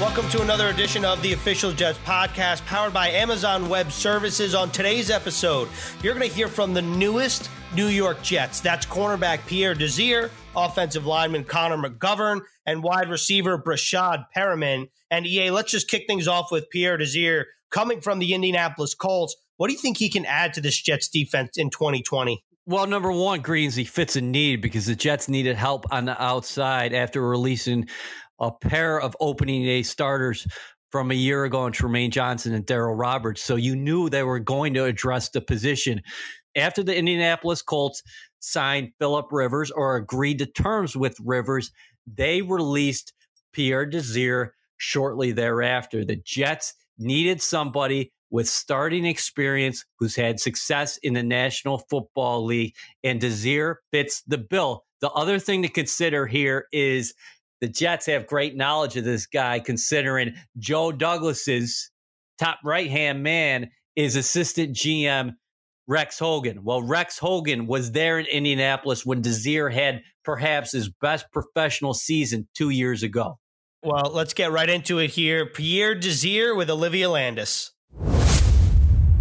Welcome to another edition of the Official Jets podcast powered by Amazon Web Services. On today's episode, you're going to hear from the newest New York Jets. That's cornerback Pierre Desir, offensive lineman Connor McGovern, and wide receiver Breshad Perriman. And EA, let's just kick things off with Pierre Desir coming from the Indianapolis Colts. What do you think he can add to this Jets defense in 2020? Well, number one, Greens, he fits a need because the Jets needed help on the outside after releasing a pair of opening day starters from a year ago in Trumaine Johnson and Darryl Roberts. So you knew they were going to address the position. After the Indianapolis Colts signed Philip Rivers or agreed to terms with Rivers, they released Pierre Desir shortly thereafter. The Jets needed somebody with starting experience who's had success in the National Football League, and Desir fits the bill. The other thing to consider here is the Jets have great knowledge of this guy, considering Joe Douglas's top right hand man is assistant GM Rex Hogan. Well, Rex Hogan was there in Indianapolis when Desir had perhaps his best professional season two years ago. Well, let's get right into it here. Pierre Desir with Olivia Landis.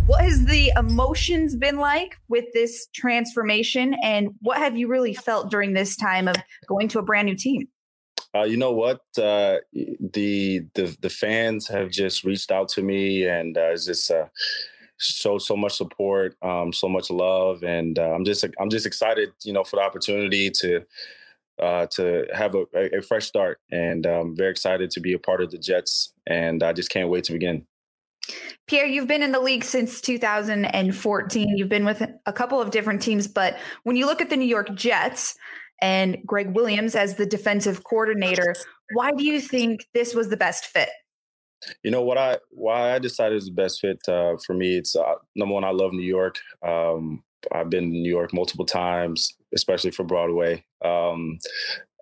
What has the emotions been like with this transformation, and what have you really felt during this time of going to a brand new team? Uh, you know what? Uh, the the the fans have just reached out to me and uh, just uh, so much support, um, so much love, and uh, I'm just I'm just excited, you know, for the opportunity to uh, to have a, a, fresh start, and I'm um, very excited to be a part of the Jets, and I just can't wait to begin. Pierre, you've been in the league since 2014. You've been with a couple of different teams, but when you look at the New York Jets, and Gregg Williams as the defensive coordinator. Why do you think this was the best fit? You know what I why I decided it's the best fit uh, for me. It's uh, number one, I love New York. Um, I've been in New York multiple times, especially for Broadway. Um,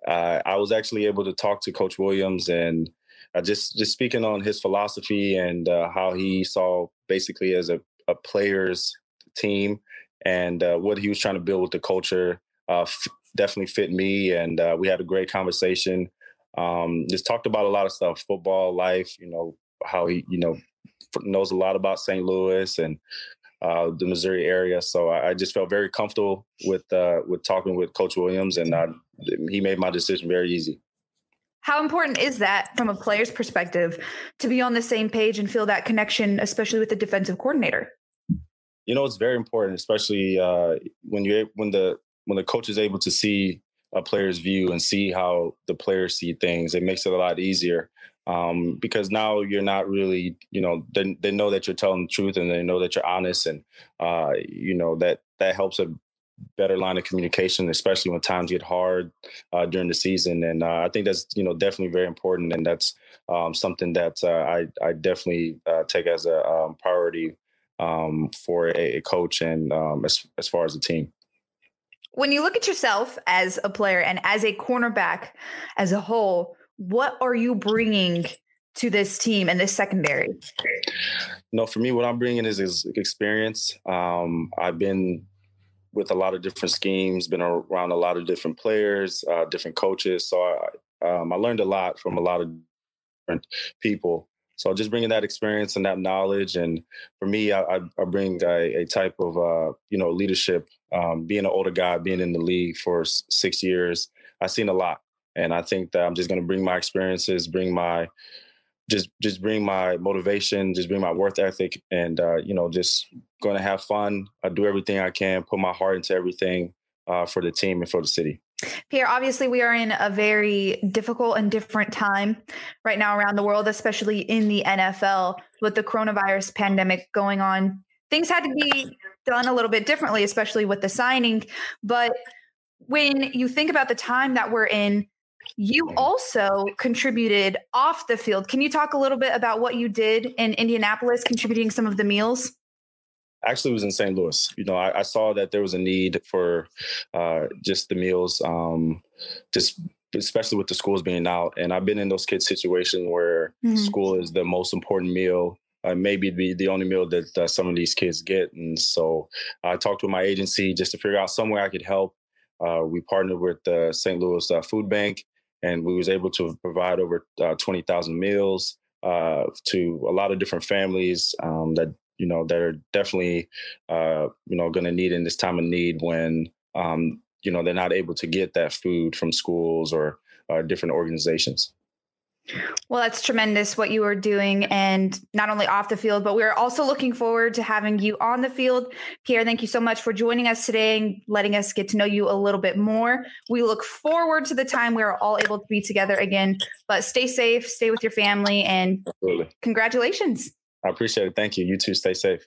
uh, I was actually able to talk to Coach Williams and uh, just just speaking on his philosophy and uh, how he saw basically as a, a players team and uh, what he was trying to build with the culture. F- definitely fit me, and uh, we had a great conversation. Um, just talked about a lot of stuff, football, life. You know how he, you know, knows a lot about St. Louis and uh, the Missouri area. So I, I, just felt very comfortable with uh, with talking with Coach Williams, and uh, he made my decision very easy. How important is that from a player's perspective to be on the same page and feel that connection, especially with the defensive coordinator? You know, it's very important, especially uh, when you when the when the coach is able to see a player's view and see how the players see things, it makes it a lot easier. Um, because now you're not really, you know, they, they know that you're telling the truth and they know that you're honest, and uh, you know that that helps a better line of communication, especially when times get hard uh, during the season. And uh, I think that's you know definitely very important, and that's um, something that uh, I I definitely uh, take as a um, priority um, for a, a, coach and um, as as far as a team when you look at yourself as a player and as a cornerback as a whole, what are you bringing to this team and this secondary? No, for me, what I'm bringing is, is experience. Um, I've been with a lot of different schemes, been around a lot of different players, uh, different coaches. So I, um, I learned a lot from a lot of different people. So just bringing that experience and that knowledge, and for me, I, I bring a, a, type of uh, you know leadership. Um, being an older guy, being in the league for six years, I've seen a lot, and I think that I'm just going to bring my experiences, bring my just just bring my motivation, just bring my worth ethic, and uh, you know, just going to have fun. I do everything I can, put my heart into everything uh, for the team and for the city. Pierre, obviously, we are in a very difficult and different time right now around the world, especially in the NFL with the coronavirus pandemic going on. Things had to be done a little bit differently, especially with the signing. But when you think about the time that we're in, you mm. also contributed off the field. Can you talk a little bit about what you did in Indianapolis, contributing some of the meals? Actually was in St. Louis. You know, I, I saw that there was a need for uh, just the meals, um, just especially with the schools being out. And I've been in those kids' situations where mm-hmm. school is the most important meal. Uh, maybe be the only meal that uh, some of these kids get. And so I talked with my agency just to figure out some way I could help. Uh, we partnered with the St. Louis uh, Food Bank and we was able to provide over uh, 20,000 meals uh, to a lot of different families um, that you know that are definitely uh, you know going to need in this time of need when um, you know they're not able to get that food from schools or uh, different organizations. Well, that's tremendous what you are doing, and not only off the field, but we're also looking forward to having you on the field. Pierre, thank you so much for joining us today and letting us get to know you a little bit more. We look forward to the time we are all able to be together again. But stay safe, stay with your family, and Absolutely. congratulations. I appreciate it. Thank you. You too. Stay safe.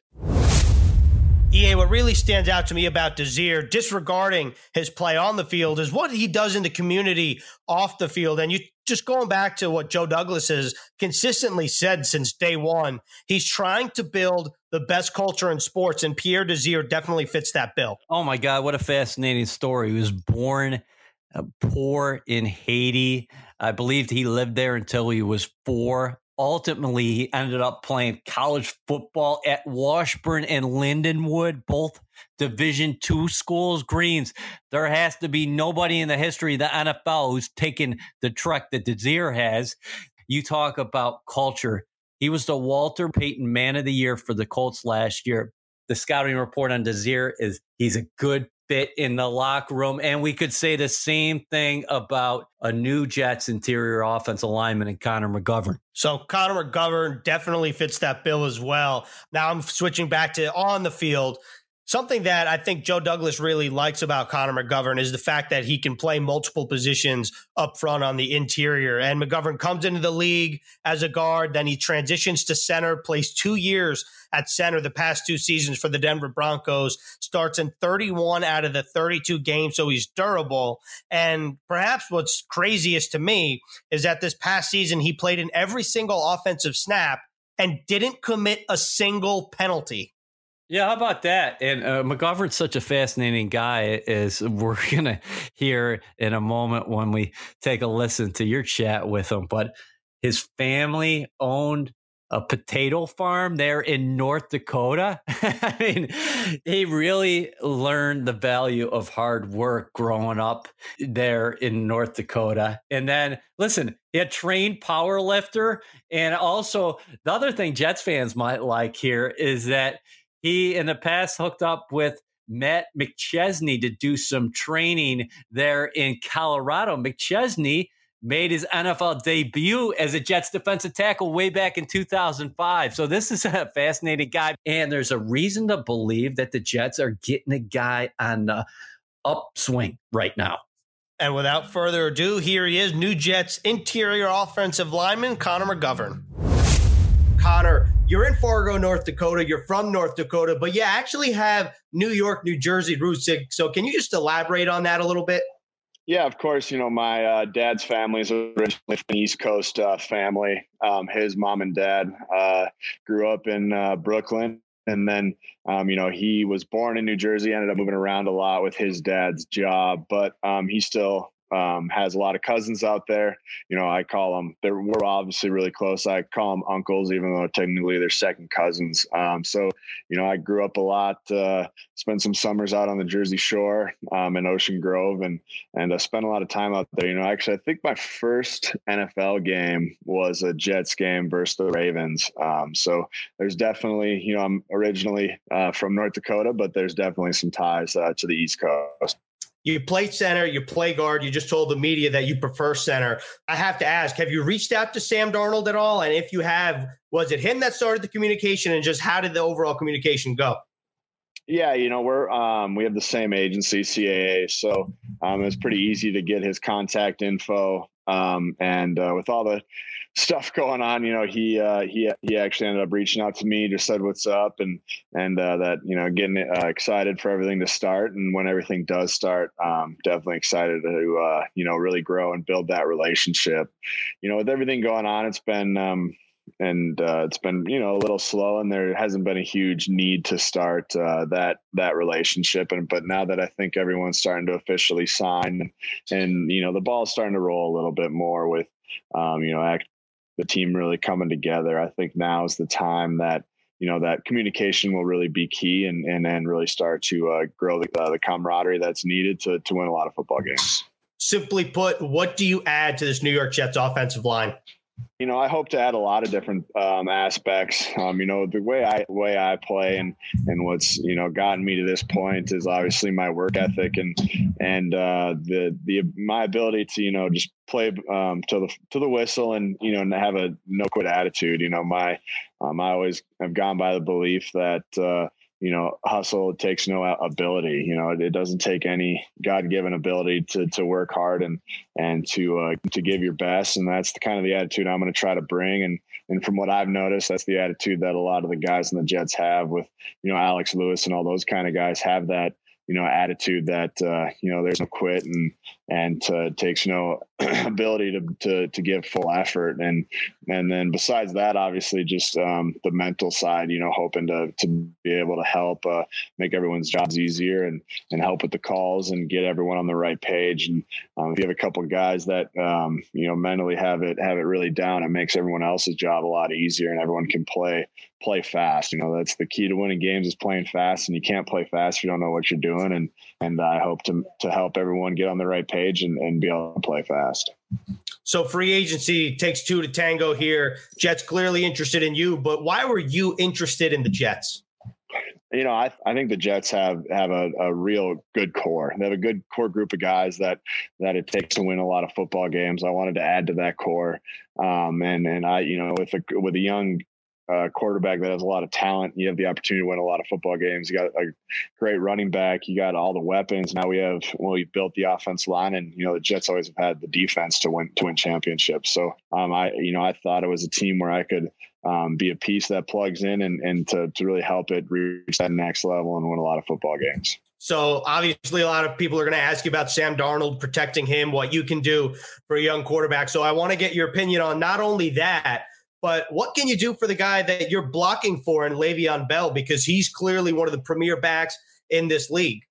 EA, what really stands out to me about Desir, disregarding his play on the field, is what he does in the community off the field. And you just going back to what Joe Douglas has consistently said since day one, he's trying to build the best culture in sports, and Pierre Desir definitely fits that bill. Oh my God, what a fascinating story. He was born uh, poor in Haiti. I believed he lived there until he was four ultimately he ended up playing college football at Washburn and Lindenwood, both Division two schools. Greens, there has to be nobody in the history of the NFL who's taken the trek that Desir has. You talk about culture. He was the Walter Payton Man of the Year for the Colts last year. The scouting report on Desir is he's a good fit in the locker room. And we could say the same thing about a new Jets interior offensive lineman and Connor McGovern. So Connor McGovern definitely fits that bill as well. Now I'm switching back to on the field. Something that I think Joe Douglas really likes about Connor McGovern is the fact that he can play multiple positions up front on the interior. And McGovern comes into the league as a guard, then he transitions to center, plays two years at center the past two seasons for the Denver Broncos, starts in 31 out of the 32 games, so he's durable. And perhaps what's craziest to me is that this past season he played in every single offensive snap and didn't commit a single penalty. Yeah, how about that? And uh, McGovern's such a fascinating guy, as we're going to hear in a moment when we take a listen to your chat with him. But his family owned a potato farm there in North Dakota. I mean, he really learned the value of hard work growing up there in North Dakota. And then, listen, he had trained power lifter. And also, the other thing Jets fans might like here is that he in the past hooked up with Matt McChesney to do some training there in Colorado. McChesney made his NFL debut as a Jets defensive tackle way back in 2005. So this is a fascinating guy. And there's a reason to believe that the Jets are getting a guy on the upswing right now. And without further ado, here he is, New Jets interior offensive lineman, Connor McGovern. Connor, you're in Fargo, North Dakota. You're from North Dakota, but you actually have New York, New Jersey roots. So can you just elaborate on that a little bit? Yeah, of course. You know, my uh, dad's family is originally from an East Coast uh, family. Um, his mom and dad uh, grew up in uh, Brooklyn. And then, um, you know, he was born in New Jersey, ended up moving around a lot with his dad's job, but um, he still um, has a lot of cousins out there. You know, I call them, they're, we're obviously really close. I call them uncles, even though technically they're second cousins. Um, so, you know, I grew up a lot, uh, spent some summers out on the Jersey Shore um, in Ocean Grove and, and I spent a lot of time out there. You know, actually, I think my first NFL game was a Jets game versus the Ravens. Um, so there's definitely, you know, I'm originally uh, from North Dakota, but there's definitely some ties uh, to the East Coast. You play center, you play guard. You just told the media that you prefer center. I have to ask, have you reached out to Sam Darnold at all? And if you have, was it him that started the communication and just how did the overall communication go? Yeah, you know, we're um, we have the same agency, CAA, so um, it's pretty easy to get his contact info. Um, and uh, with all the stuff going on, you know, he uh, he he actually ended up reaching out to me, just said what's up, and and uh, that you know, getting uh, excited for everything to start, and when everything does start, um, definitely excited to uh, you know really grow and build that relationship. You know, with everything going on, it's been um, and uh, it's been you know a little slow and there hasn't been a huge need to start uh, that that relationship. And but now that I think everyone's starting to officially sign and you know the ball's starting to roll a little bit more with um, you know act, the team really coming together I think now is the time that you know that communication will really be key and and, and really start to uh, grow the, uh, the camaraderie that's needed to to win a lot of football games. simply put, what do you add to this New York Jets offensive line? You know, I hope to add a lot of different um, aspects. Um, you know, the way I way I play and and what's you know gotten me to this point is obviously my work ethic and and uh, the the my ability to you know just play um, to the to the whistle and you know have a no quit attitude. You know, my um, I always have gone by the belief that. Uh, you know, hustle takes no ability. You know, it, it doesn't take any God-given ability to to work hard and and to uh, to give your best. And that's the kind of the attitude I'm going to try to bring. And and from what I've noticed, that's the attitude that a lot of the guys in the Jets have. With you know Alex Lewis and all those kind of guys have that you know attitude that uh, you know there's no quit and and uh, takes no ability to, to to give full effort. And and then besides that obviously just um, the mental side you know hoping to to be able to help uh, make everyone's jobs easier and and help with the calls and get everyone on the right page. And um, if you have a couple guys that um, you know mentally have it have it really down it makes everyone else's job a lot easier and everyone can play play fast. You know that's the key to winning games is playing fast and you can't play fast if you don't know what you're doing. And and I hope to to help everyone get on the right page and, and be able to play fast. So free agency takes two to tango here. Jets clearly interested in you, but why were you interested in the Jets? You know, I, I think the Jets have have a, a real good core. They have a good core group of guys that that it takes to win a lot of football games. I wanted to add to that core, um, and and I you know with a with a young uh, quarterback that has a lot of talent. You have the opportunity to win a lot of football games. You got a great running back. You got all the weapons. Now we have well, we built the offense line, and you know the Jets always have had the defense to win to win championships. So um, I you know I thought it was a team where I could um, be a piece that plugs in and and to to really help it reach that next level and win a lot of football games. So obviously, a lot of people are going to ask you about Sam Darnold protecting him, what you can do for a young quarterback. So I want to get your opinion on not only that but what can you do for the guy that you're blocking for in Le'Veon Bell? Because he's clearly one of the premier backs in this league.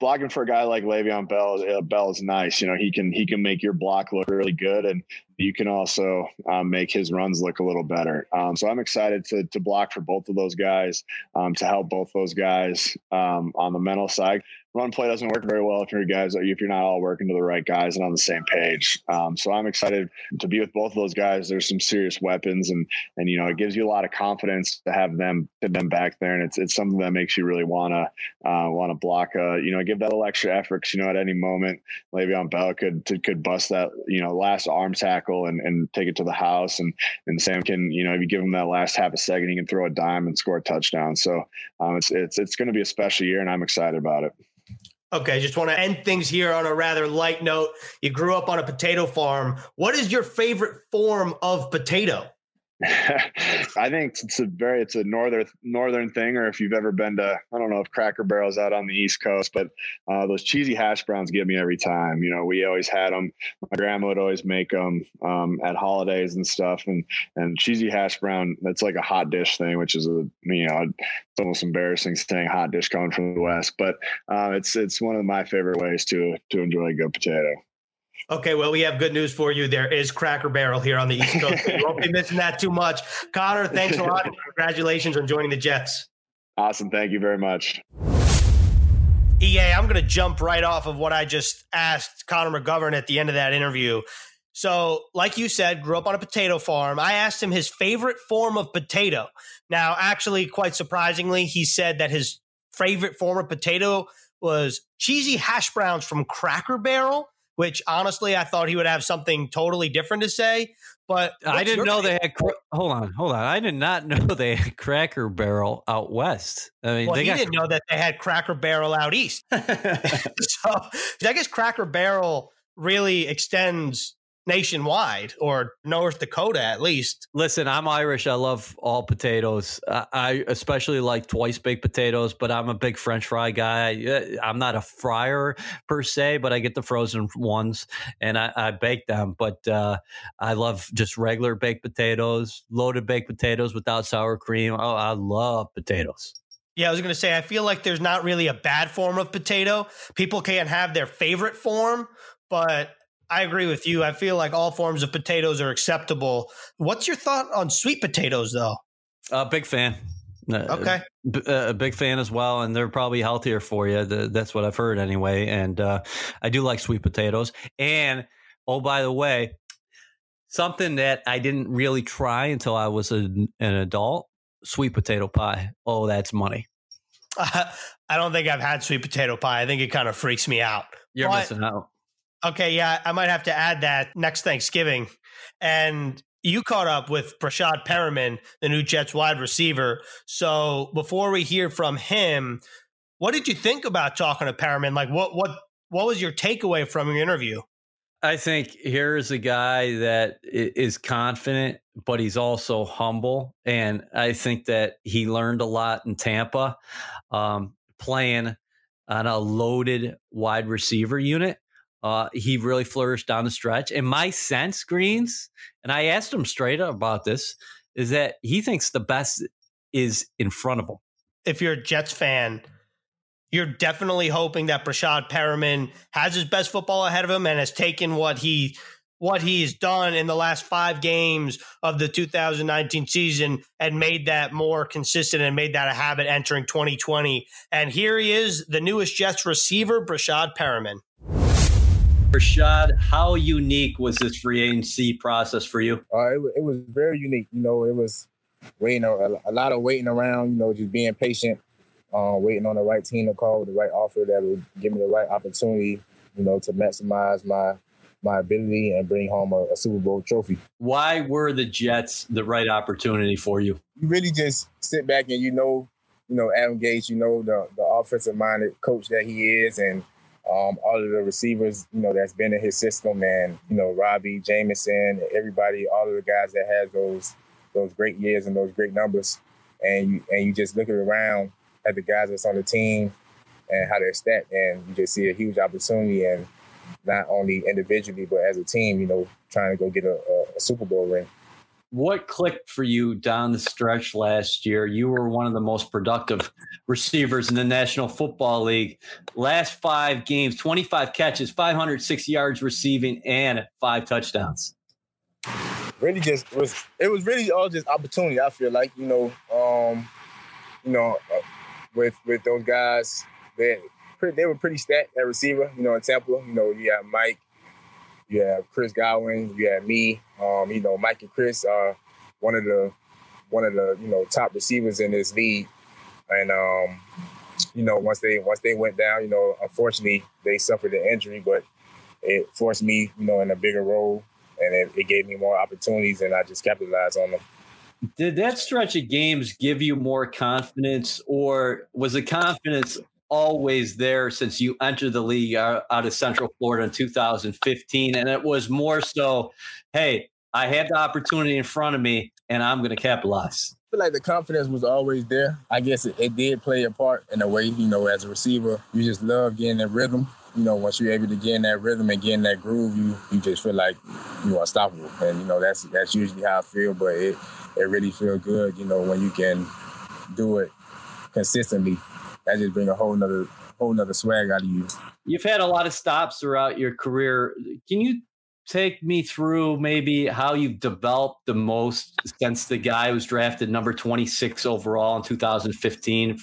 Blocking for a guy like Le'Veon Bell, uh, Bell is nice. You know, he can he can make your block look really good, and you can also um, make his runs look a little better. Um, so I'm excited to to block for both of those guys um, to help both those guys um, on the mental side run play doesn't work very well if you're guys if you're not all working to the right guys and on the same page. Um, so I'm excited to be with both of those guys. There's some serious weapons, and and you know it gives you a lot of confidence to have them to them back there, and it's it's something that makes you really wanna uh, wanna block. Uh, you know, give that little extra effort. Cause, you know, at any moment, Le'Veon Bell could could bust that you know last arm tackle and and take it to the house, and and Sam can you know if you give him that last half a second, he can throw a dime and score a touchdown. So um, it's it's it's going to be a special year, and I'm excited about it. Okay, just want to end things here on a rather light note. You grew up on a potato farm. What is your favorite form of potato? I think it's a very it's a northern northern thing, or if you've ever been to I don't know if Cracker Barrel's out on the East Coast, but uh, those cheesy hash browns get me every time. You know, we always had them. My grandma would always make them um, at holidays and stuff, and and cheesy hash brown that's like a hot dish thing, which is a you know it's almost embarrassing saying hot dish coming from the West, but uh, it's it's one of my favorite ways to to enjoy a good potato. Okay, well, we have good news for you. There is Cracker Barrel here on the East Coast. you won't be missing that too much. Connor, thanks a lot. Congratulations on joining the Jets. Awesome. Thank you very much. EA, I'm going to jump right off of what I just asked Connor McGovern at the end of that interview. So, like you said, grew up on a potato farm. I asked him his favorite form of potato. Now, actually, quite surprisingly, he said that his favorite form of potato was cheesy hash browns from Cracker Barrel which honestly I thought he would have something totally different to say. But I didn't know they had. hold on, hold on. I did not know they had Cracker Barrel out west. I mean, well, they he didn't know that they had Cracker Barrel out east. so I guess Cracker Barrel really extends nationwide or North Dakota at least. Listen, I'm Irish. I love all potatoes. I especially like twice baked potatoes, but I'm a big French fry guy. Uh, I'm not a fryer per se, but I get the frozen ones and I, I bake them. But uh, I love just regular baked potatoes, loaded baked potatoes without sour cream. Oh, I love potatoes. Yeah, I was going to say, I feel like there's not really a bad form of potato. People can't have their favorite form, but I agree with you. I feel like all forms of potatoes are acceptable. What's your thought on sweet potatoes, though? Uh, big fan. Okay. A, a big fan as well, and they're probably healthier for you. That's what I've heard anyway. And uh, I do like sweet potatoes. And oh, by the way, something that I didn't really try until I was a, an adult: sweet potato pie. Oh, that's money. Uh, I don't think I've had sweet potato pie. I think it kind of freaks me out. You're but, missing out. Okay, yeah, I might have to add that next Thanksgiving. And you caught up with Breshad Perriman, the new Jets wide receiver. So before we hear from him, what did you think about talking to Perriman? Like, what what what was your takeaway from your interview? I think here's a guy that is confident, but he's also humble, and I think that he learned a lot in Tampa, um, playing on a loaded wide receiver unit. Uh, he really flourished down the stretch. And my sense, Greens, and I asked him straight up about this, is that he thinks the best is in front of him. If you're a Jets fan, you're definitely hoping that Breshad Perriman has his best football ahead of him and has taken what he what he's done in the last five games of the 2019 season and made that more consistent and made that a habit entering 2020. And here he is, the newest Jets receiver, Breshad Perriman. Breshad, how unique was this free agency process for you? Uh, it, it was very unique. You know, it was waiting a, a lot of waiting around. You know, just being patient, uh, waiting on the right team to call, the right offer that would give me the right opportunity. You know, to maximize my my ability and bring home a, a, Super Bowl trophy. Why were the Jets the right opportunity for you? You really just sit back and you know, you know Adam Gase, you know the the offensive minded coach that he is, and um, all of the receivers, you know, that's been in his system, and you know, Robbie, Jamison, everybody, all of the guys that has those those great years and those great numbers, and you and you just look around at the guys that's on the team and how they're stacked, and you just see a huge opportunity, and not only individually but as a team, you know, trying to go get a, a, a Super Bowl ring what clicked for you down the stretch last year? You were one of the most productive receivers in the National Football League. Last five games, 25 catches, 506 yards receiving, and five touchdowns. Really, just was it was really all just opportunity. I feel like you know, um, you know, uh, with with those guys, they they were pretty stacked at receiver. You know, in Tampa, you know, you have Mike, you have Chris Godwin, you have me. Um, you know, Mike and Chris are one of the one of the you know top receivers in this league, and um, you know once they once they went down, you know, unfortunately they suffered an injury, but it forced me, you know, in a bigger role, and it, it gave me more opportunities, and I just capitalized on them. Did that stretch of games give you more confidence, or was the confidence always there since you entered the league out, out of Central Florida in 2015. And it was more so, hey, I had the opportunity in front of me and I'm going to capitalize. I feel like the confidence was always there. I guess it, it, did play a part in a way, you know, as a receiver, you just love getting that rhythm. You know, once you're able to get in that rhythm and get in that groove, you you just feel like you're unstoppable. And you know, that's that's usually how I feel, but it it really feels good, you know, when you can do it consistently that just bring a whole nother whole nother swag out of you. You've had a lot of stops throughout your career. Can you take me through maybe how you've developed the most since the guy was drafted number 26 overall in 2015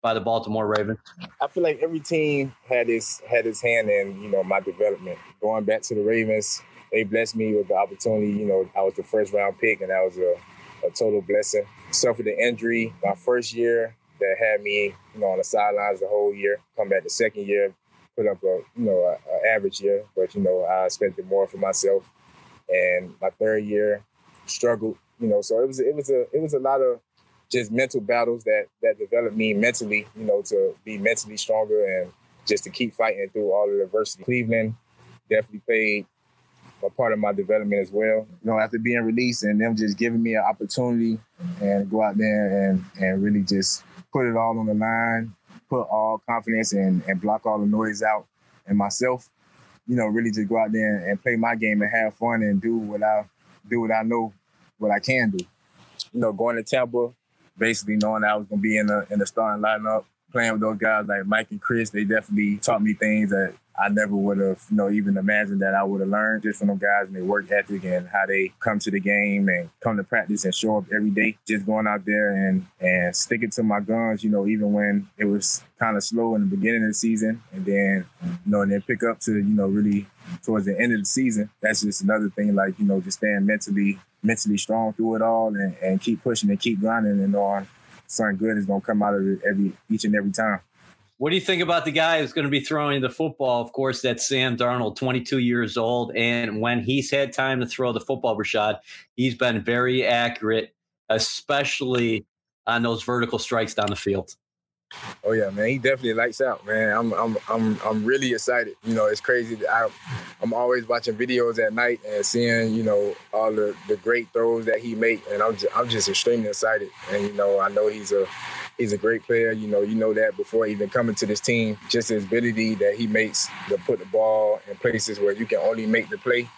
by the Baltimore Ravens? I feel like every team had his had his hand in, you know, my development. Going back to the Ravens, they blessed me with the opportunity. You know, I was the first round pick and that was a, a total blessing. Suffered an injury my first year that had me, you know, on the sidelines the whole year. Come back the second year, put up a, you know, a, a average year, but you know, I expected more for myself. And my third year, struggled, you know. So it was it was a it was a lot of just mental battles that that developed me mentally, you know, to be mentally stronger and just to keep fighting through all the adversity. Cleveland definitely played a part of my development as well. You know, after being released and them just giving me an opportunity and go out there and and really just put it all on the line, put all confidence and, and block all the noise out and myself, you know, really just go out there and play my game and have fun and do what I do what I know what I can do. You know, going to Tampa, basically knowing I was gonna be in the in the starting lineup, playing with those guys like Mike and Chris, they definitely taught me things that I never would have, you know, even imagined that I would have learned just from them guys and their work ethic and how they come to the game and come to practice and show up every day. Just going out there and and sticking to my guns, you know, even when it was kind of slow in the beginning of the season, and then you know, and then pick up to you know really towards the end of the season. That's just another thing, like you know, just staying mentally mentally strong through it all and, and keep pushing and keep grinding and on something good is gonna come out of it every each and every time. What do you think about the guy who's going to be throwing the football? Of course, that's Sam Darnold, 22 years old. And when he's had time to throw the football, Breshad, he's been very accurate, especially on those vertical strikes down the field. Oh yeah, man, he definitely lights out, man. I'm I'm I'm I'm really excited. You know, it's crazy. I, I'm always watching videos at night and seeing you know all the the great throws that he make, and I'm just, I'm just extremely excited. And you know, I know he's a he's a great player. You know, you know that before even coming to this team, just his ability that he makes to put the ball in places where you can only make the play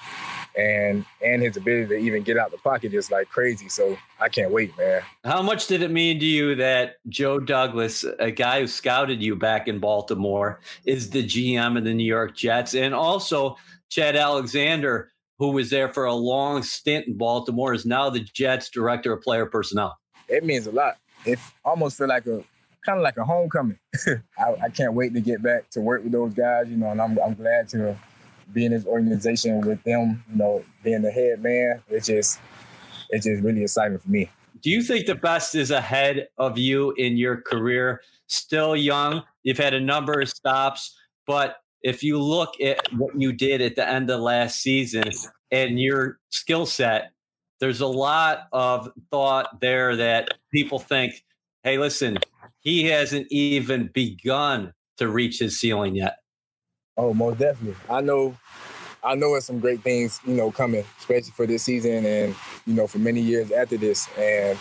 and and his ability to even get out the pocket is like crazy. So I can't wait, man. How much did it mean to you that Joe Douglas, a guy who scouted you back in Baltimore, is the GM of the New York Jets, and also Chad Alexander, who was there for a long stint in Baltimore, is now the Jets director of player personnel. It means a lot. It almost feel like a kind of like a homecoming. I, I can't wait to get back to work with those guys, you know, and I'm I'm glad to be in this organization with them, you know, being the head man, it's just it's just really exciting for me. Do you think the best is ahead of you in your career? Still young, you've had a number of stops, but if you look at what you did at the end of last season and your skill set, there's a lot of thought there that people think, hey, listen, he hasn't even begun to reach his ceiling yet. Oh, most definitely. I know I know it's some great things, you know, coming, especially for this season and, you know, for many years after this. And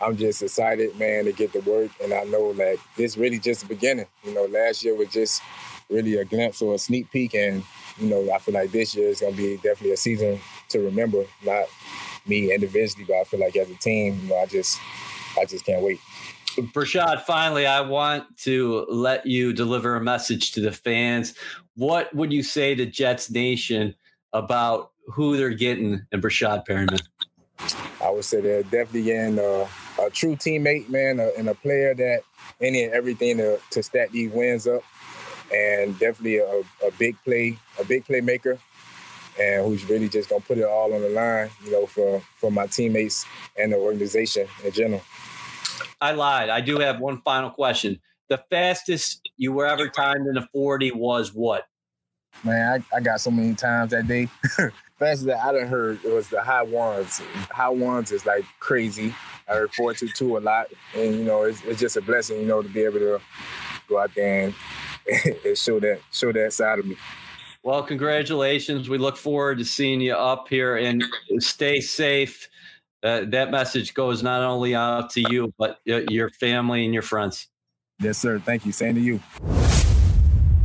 I'm just excited, man, to get to work. And I know like this really just the beginning. You know, last year was just really a glimpse or a sneak peek. And, you know, I feel like this year is gonna be definitely a season to remember. Not me individually, but I feel like as a team, you know, I just I just can't wait. Breshad, finally, I want to let you deliver a message to the fans. What would you say to Jets Nation about who they're getting in Breshad Perriman? I would say they're definitely getting a, a true teammate, man, a, and a player that any and everything to, to stack these wins up, and definitely a, a big play, a big playmaker, and who's really just gonna put it all on the line, you know, for for my teammates and the organization in general. I lied. I do have one final question. The fastest you were ever timed in a 40 was what? Man, I, I got so many times that day. Fastest that I done heard it was the high ones. High ones is like crazy. I heard 422 a lot. And, you know, it's, it's just a blessing, you know, to be able to go out there and, and show that show that side of me. Well, congratulations. We look forward to seeing you up here and stay safe uh, that message goes not only out to you, but your family and your friends. Yes, sir. Thank you. Same to you.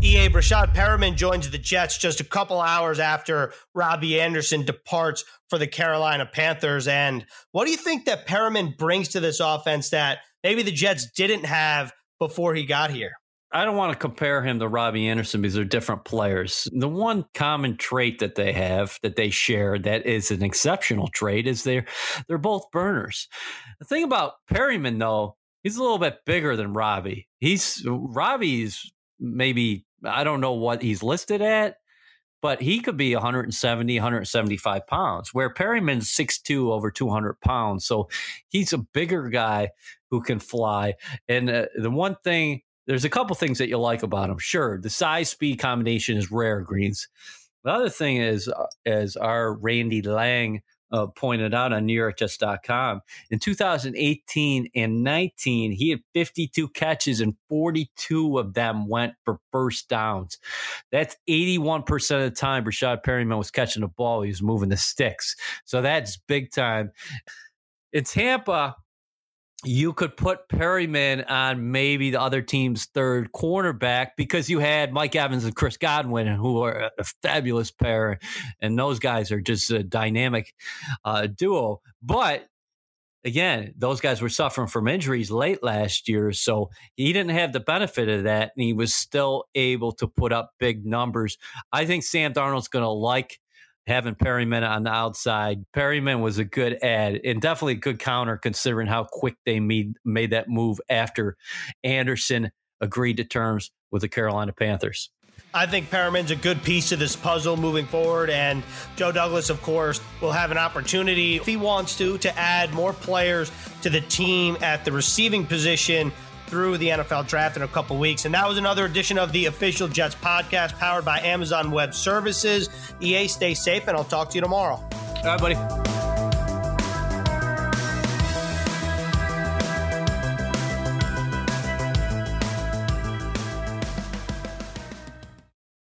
EA Breshad Perriman joins the Jets just a couple hours after Robbie Anderson departs for the Carolina Panthers. And what do you think that Perriman brings to this offense that maybe the Jets didn't have before he got here? I don't want to compare him to Robbie Anderson because they're different players. The one common trait that they have that they share that is an exceptional trait is they're they're both burners. The thing about Perriman though, he's a little bit bigger than Robbie. He's Robbie's maybe I don't know what he's listed at, but he could be 170, 175 pounds, where Perriman's 6'2, over 200 pounds. So he's a bigger guy who can fly. And uh, the one thing there's a couple things that you like about him. Sure, the size speed combination is rare, Greens. The other thing is, uh, as our Randy Lang uh, pointed out on NewYorkJets.com, in 2018 and 19, he had 52 catches and 42 of them went for first downs. That's 81% of the time Breshad Perriman was catching the ball. He was moving the sticks. So that's big time. In Tampa, you could put Perriman on maybe the other team's third cornerback because you had Mike Evans and Chris Godwin, who are a fabulous pair, and those guys are just a dynamic uh, duo. But again, those guys were suffering from injuries late last year. So he didn't have the benefit of that. And he was still able to put up big numbers. I think Sam Darnold's going to like having Perriman on the outside. Perriman was a good ad and definitely a good counter considering how quick they made, made that move after Anderson agreed to terms with the Carolina Panthers. I think Perriman's a good piece of this puzzle moving forward. And Joe Douglas, of course, will have an opportunity, if he wants to, to add more players to the team at the receiving position through the NFL draft in a couple weeks. And that was another edition of the official Jets podcast powered by Amazon Web Services. EA, stay safe, and I'll talk to you tomorrow. All right, buddy.